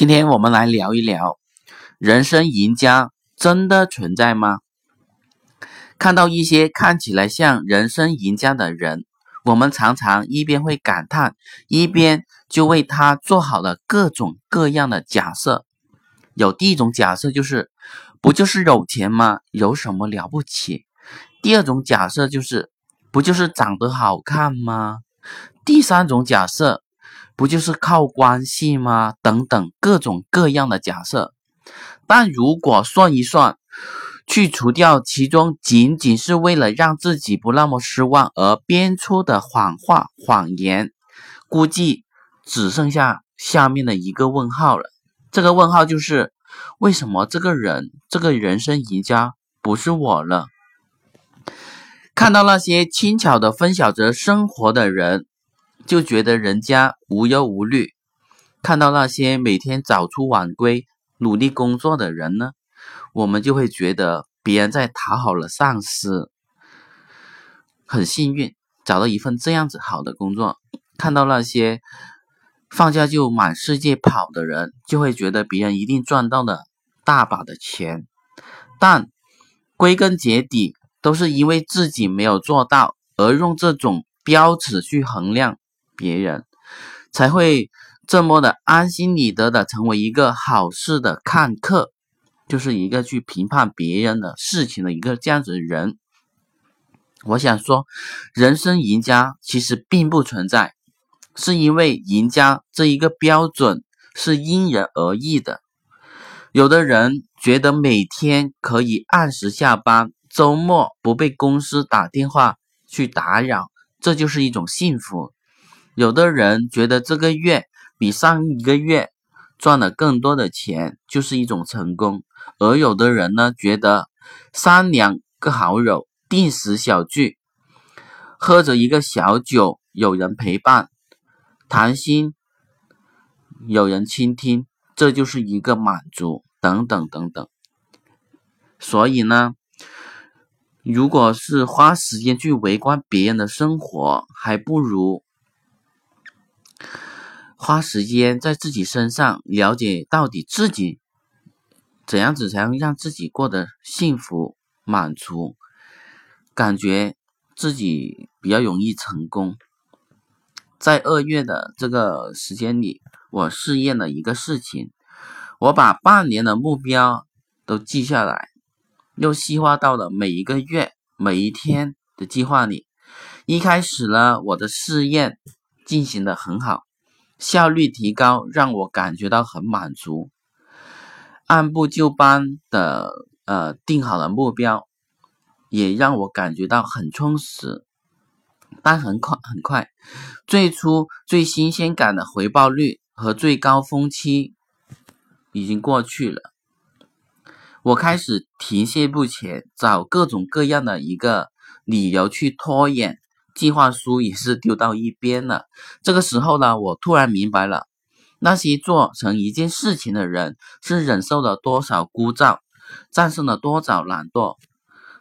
今天我们来聊一聊，人生赢家真的存在吗？看到一些看起来像人生赢家的人，我们常常一边会感叹，一边就为他做好了各种各样的假设。有第一种假设就是，不就是有钱吗？有什么了不起？第二种假设就是，不就是长得好看吗？第三种假设。不就是靠关系吗？等等各种各样的假设，但如果算一算，去除掉其中仅仅是为了让自己不那么失望而编出的谎话、谎言，估计只剩下下面的一个问号了。这个问号就是：为什么这个人，这个人生赢家不是我了？看到那些轻巧的分享着生活的人。就觉得人家无忧无虑，看到那些每天早出晚归、努力工作的人呢，我们就会觉得别人在讨好了上司，很幸运找到一份这样子好的工作。看到那些放假就满世界跑的人，就会觉得别人一定赚到了大把的钱。但归根结底，都是因为自己没有做到，而用这种标尺去衡量。别人才会这么的安心理得的成为一个好事的看客，就是一个去评判别人的事情的一个这样子的人。我想说，人生赢家其实并不存在，是因为赢家这一个标准是因人而异的。有的人觉得每天可以按时下班，周末不被公司打电话去打扰，这就是一种幸福。有的人觉得这个月比上一个月赚了更多的钱就是一种成功，而有的人呢觉得三两个好友定时小聚，喝着一个小酒，有人陪伴，谈心，有人倾听，这就是一个满足，等等等等。所以呢，如果是花时间去围观别人的生活，还不如。花时间在自己身上了解到底自己怎样子才能让自己过得幸福满足，感觉自己比较容易成功。在二月的这个时间里，我试验了一个事情，我把半年的目标都记下来，又细化到了每一个月每一天的计划里。一开始呢，我的试验进行的很好。效率提高，让我感觉到很满足。按部就班的呃定好了目标，也让我感觉到很充实。但很快很快，最初最新鲜感的回报率和最高峰期已经过去了。我开始停滞不前，找各种各样的一个理由去拖延。计划书也是丢到一边了。这个时候呢，我突然明白了，那些做成一件事情的人是忍受了多少枯燥，战胜了多少懒惰，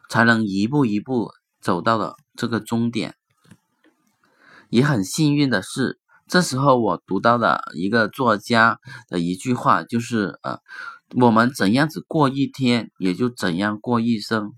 才能一步一步走到了这个终点。也很幸运的是，这时候我读到了一个作家的一句话，就是呃，我们怎样子过一天，也就怎样过一生。